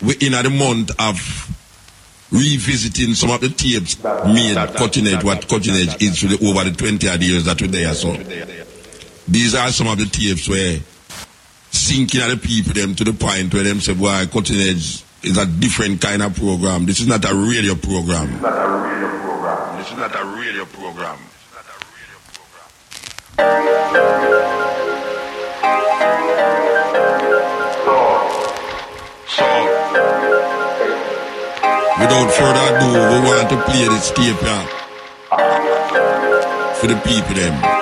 we in the month of revisiting some of the tapes made cutting edge what cutting edge is the, over the 20 odd years that we're there so. These are some of the tapes where sinking at the people them to the point where them say boy cutting edge is a different kind of program. This is not a radio program. This is not a radio program. This is not a radio program without further ado, we want to play this tape here for the people them.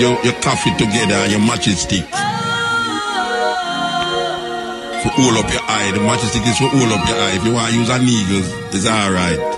Your, your coffee together and your matching stick. For all up your eye. The matching stick is for all up your eye. If you want to use a needle, it's alright.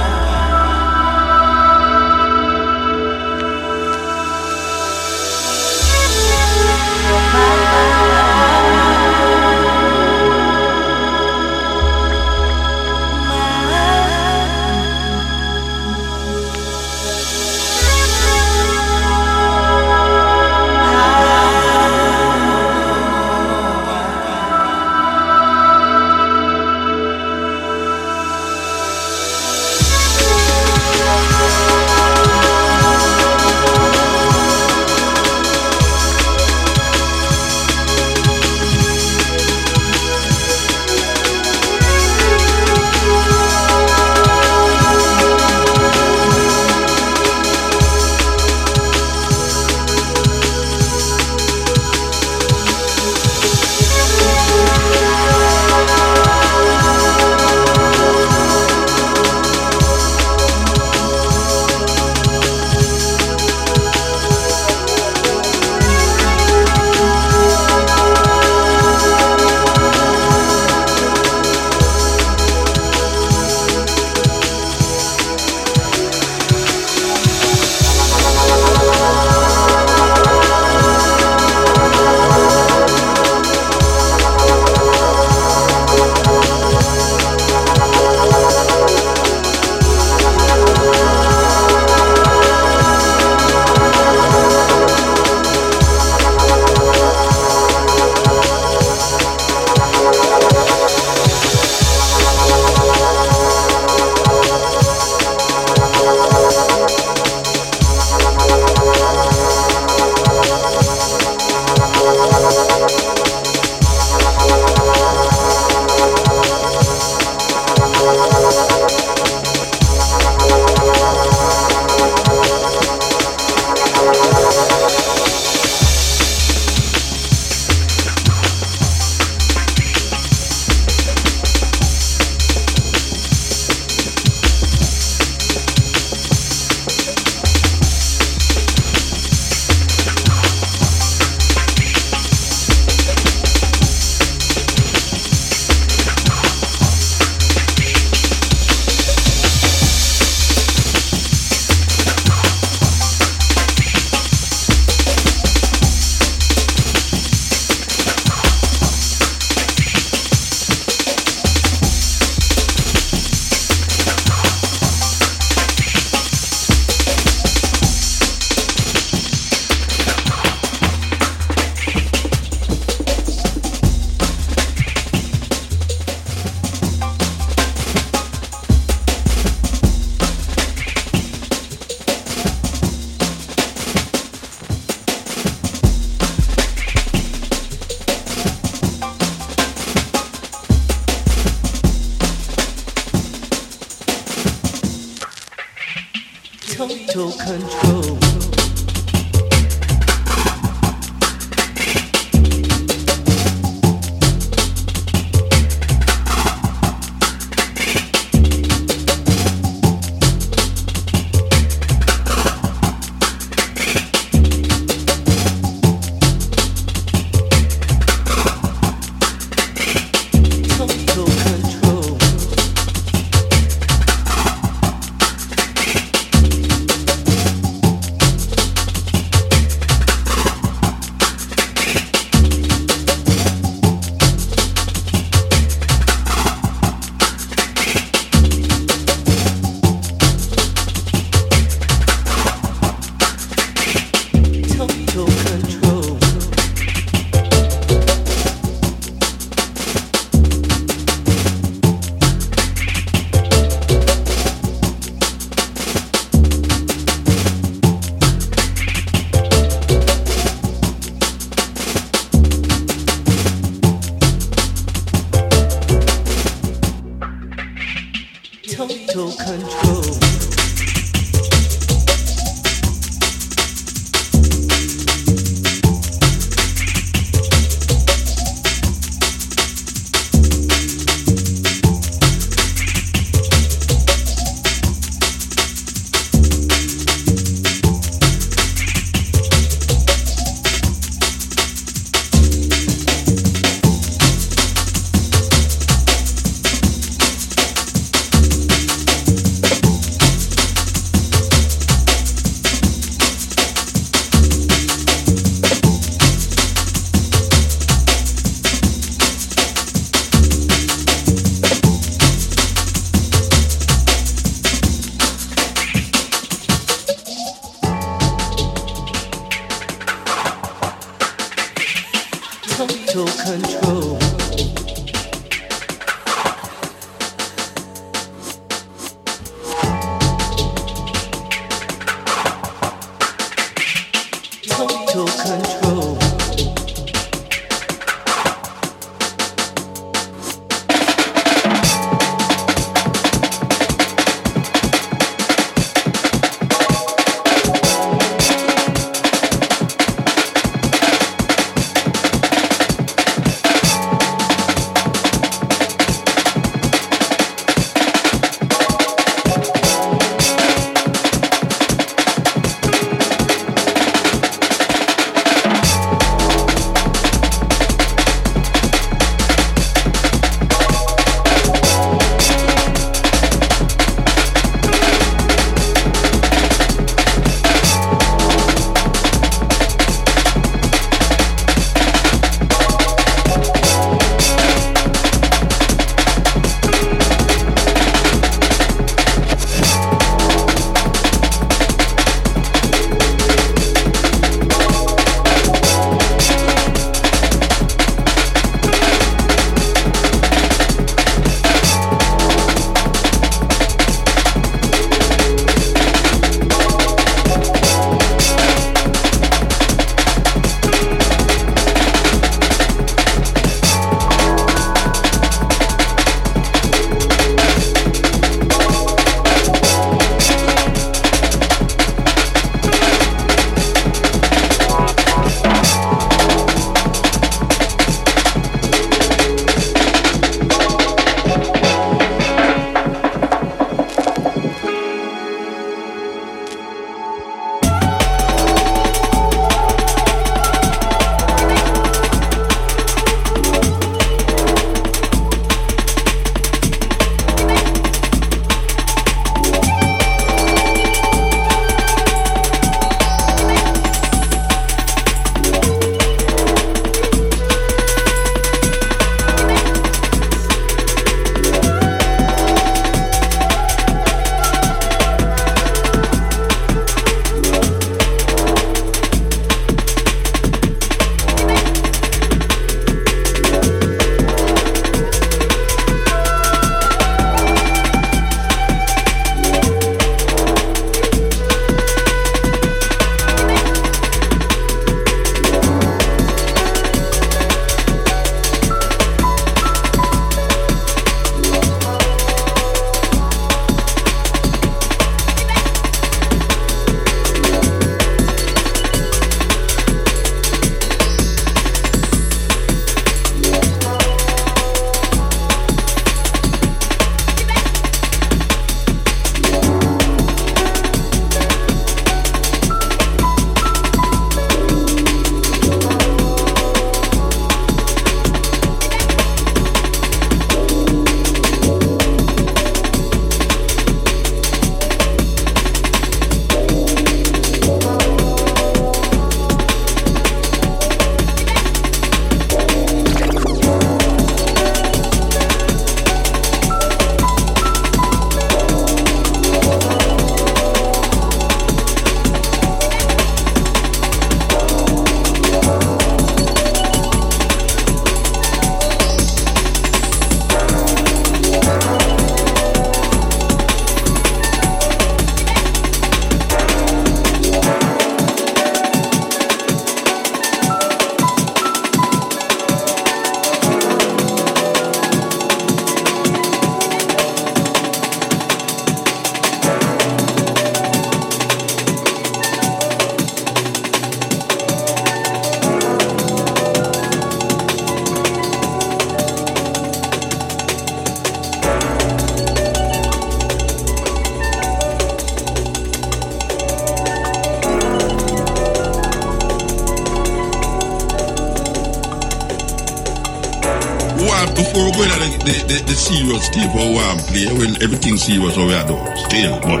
Tape, we want to play, when everything serious, we are doing, still, but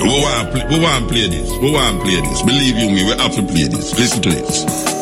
we play, we want to play this, we want to play this. Believe you me, we have to play this. Listen to this.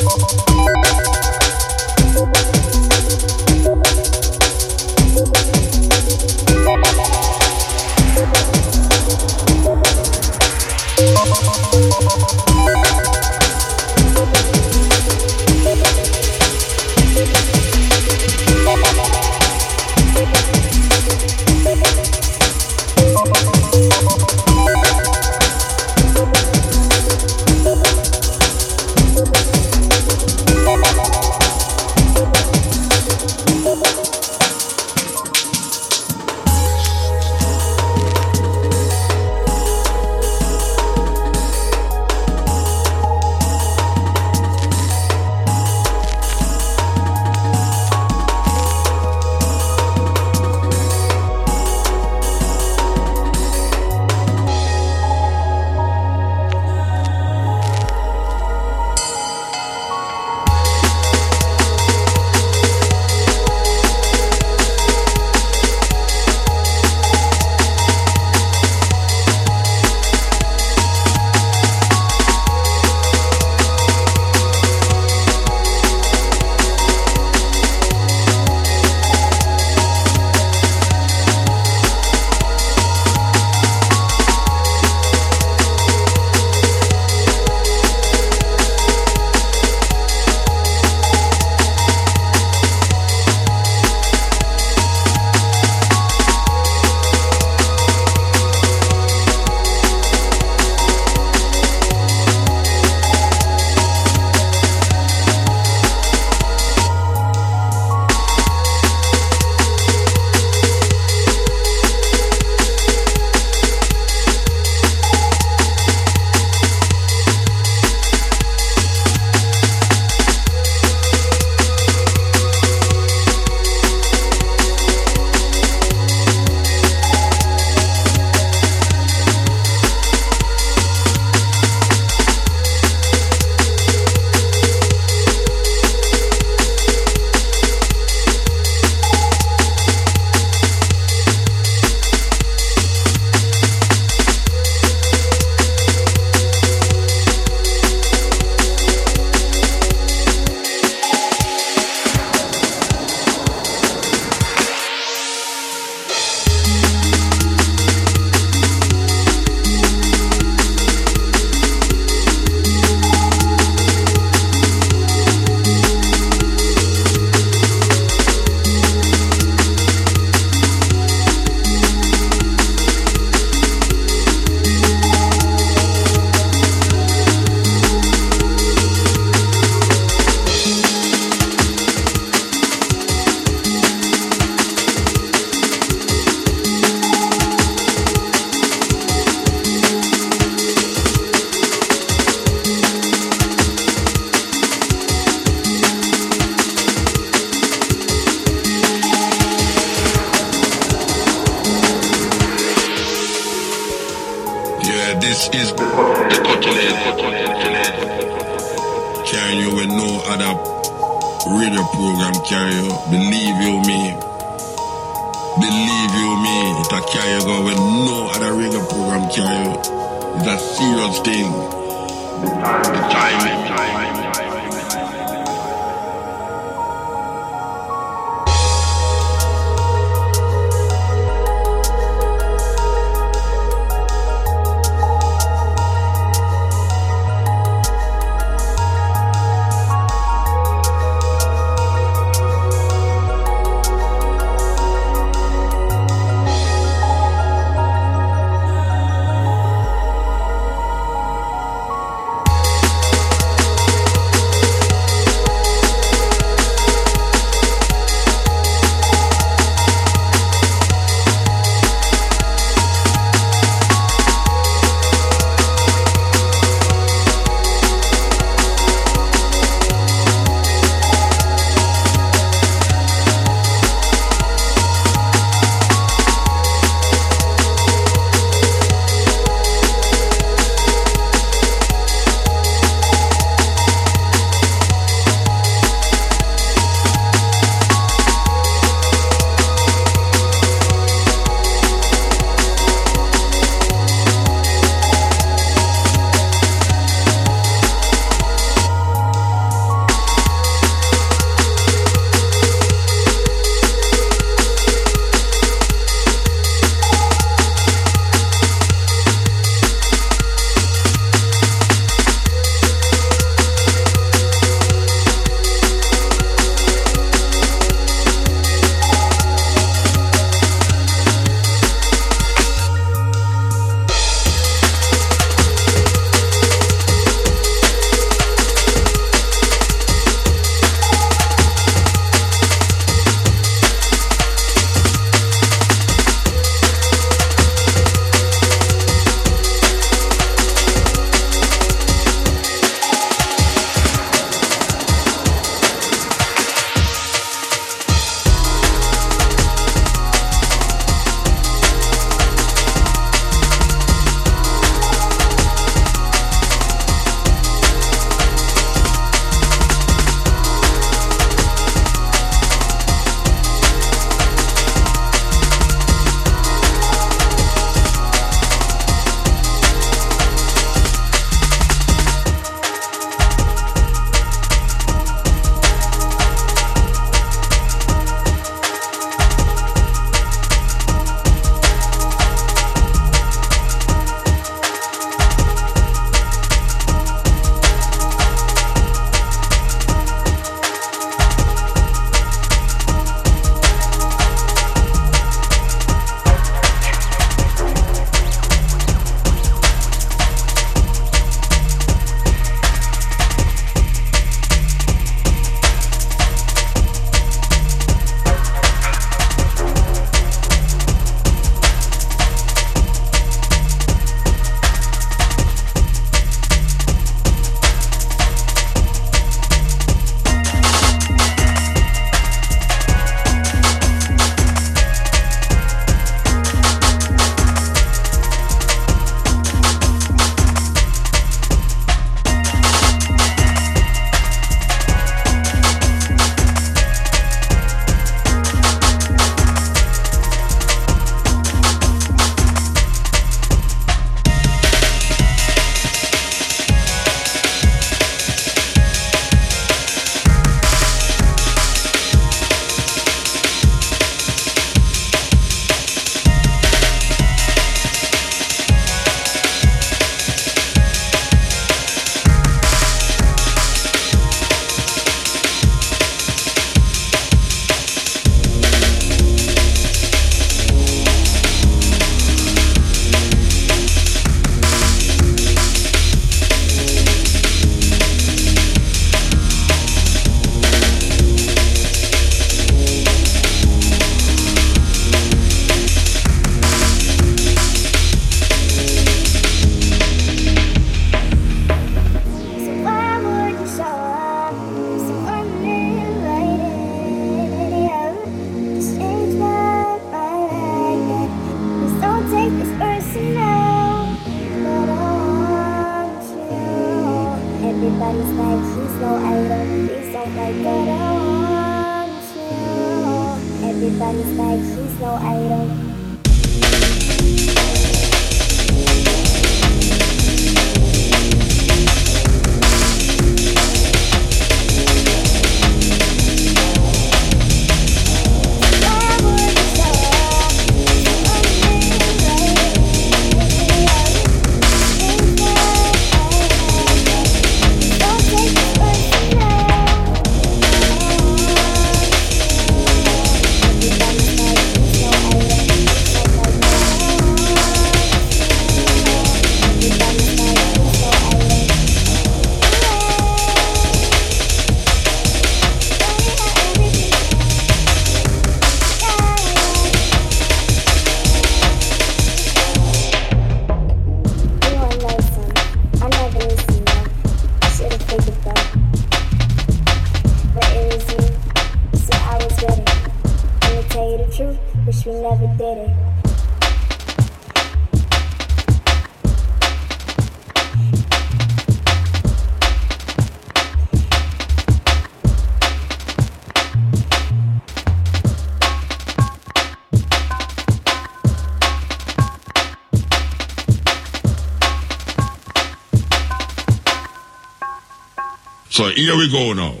We go now.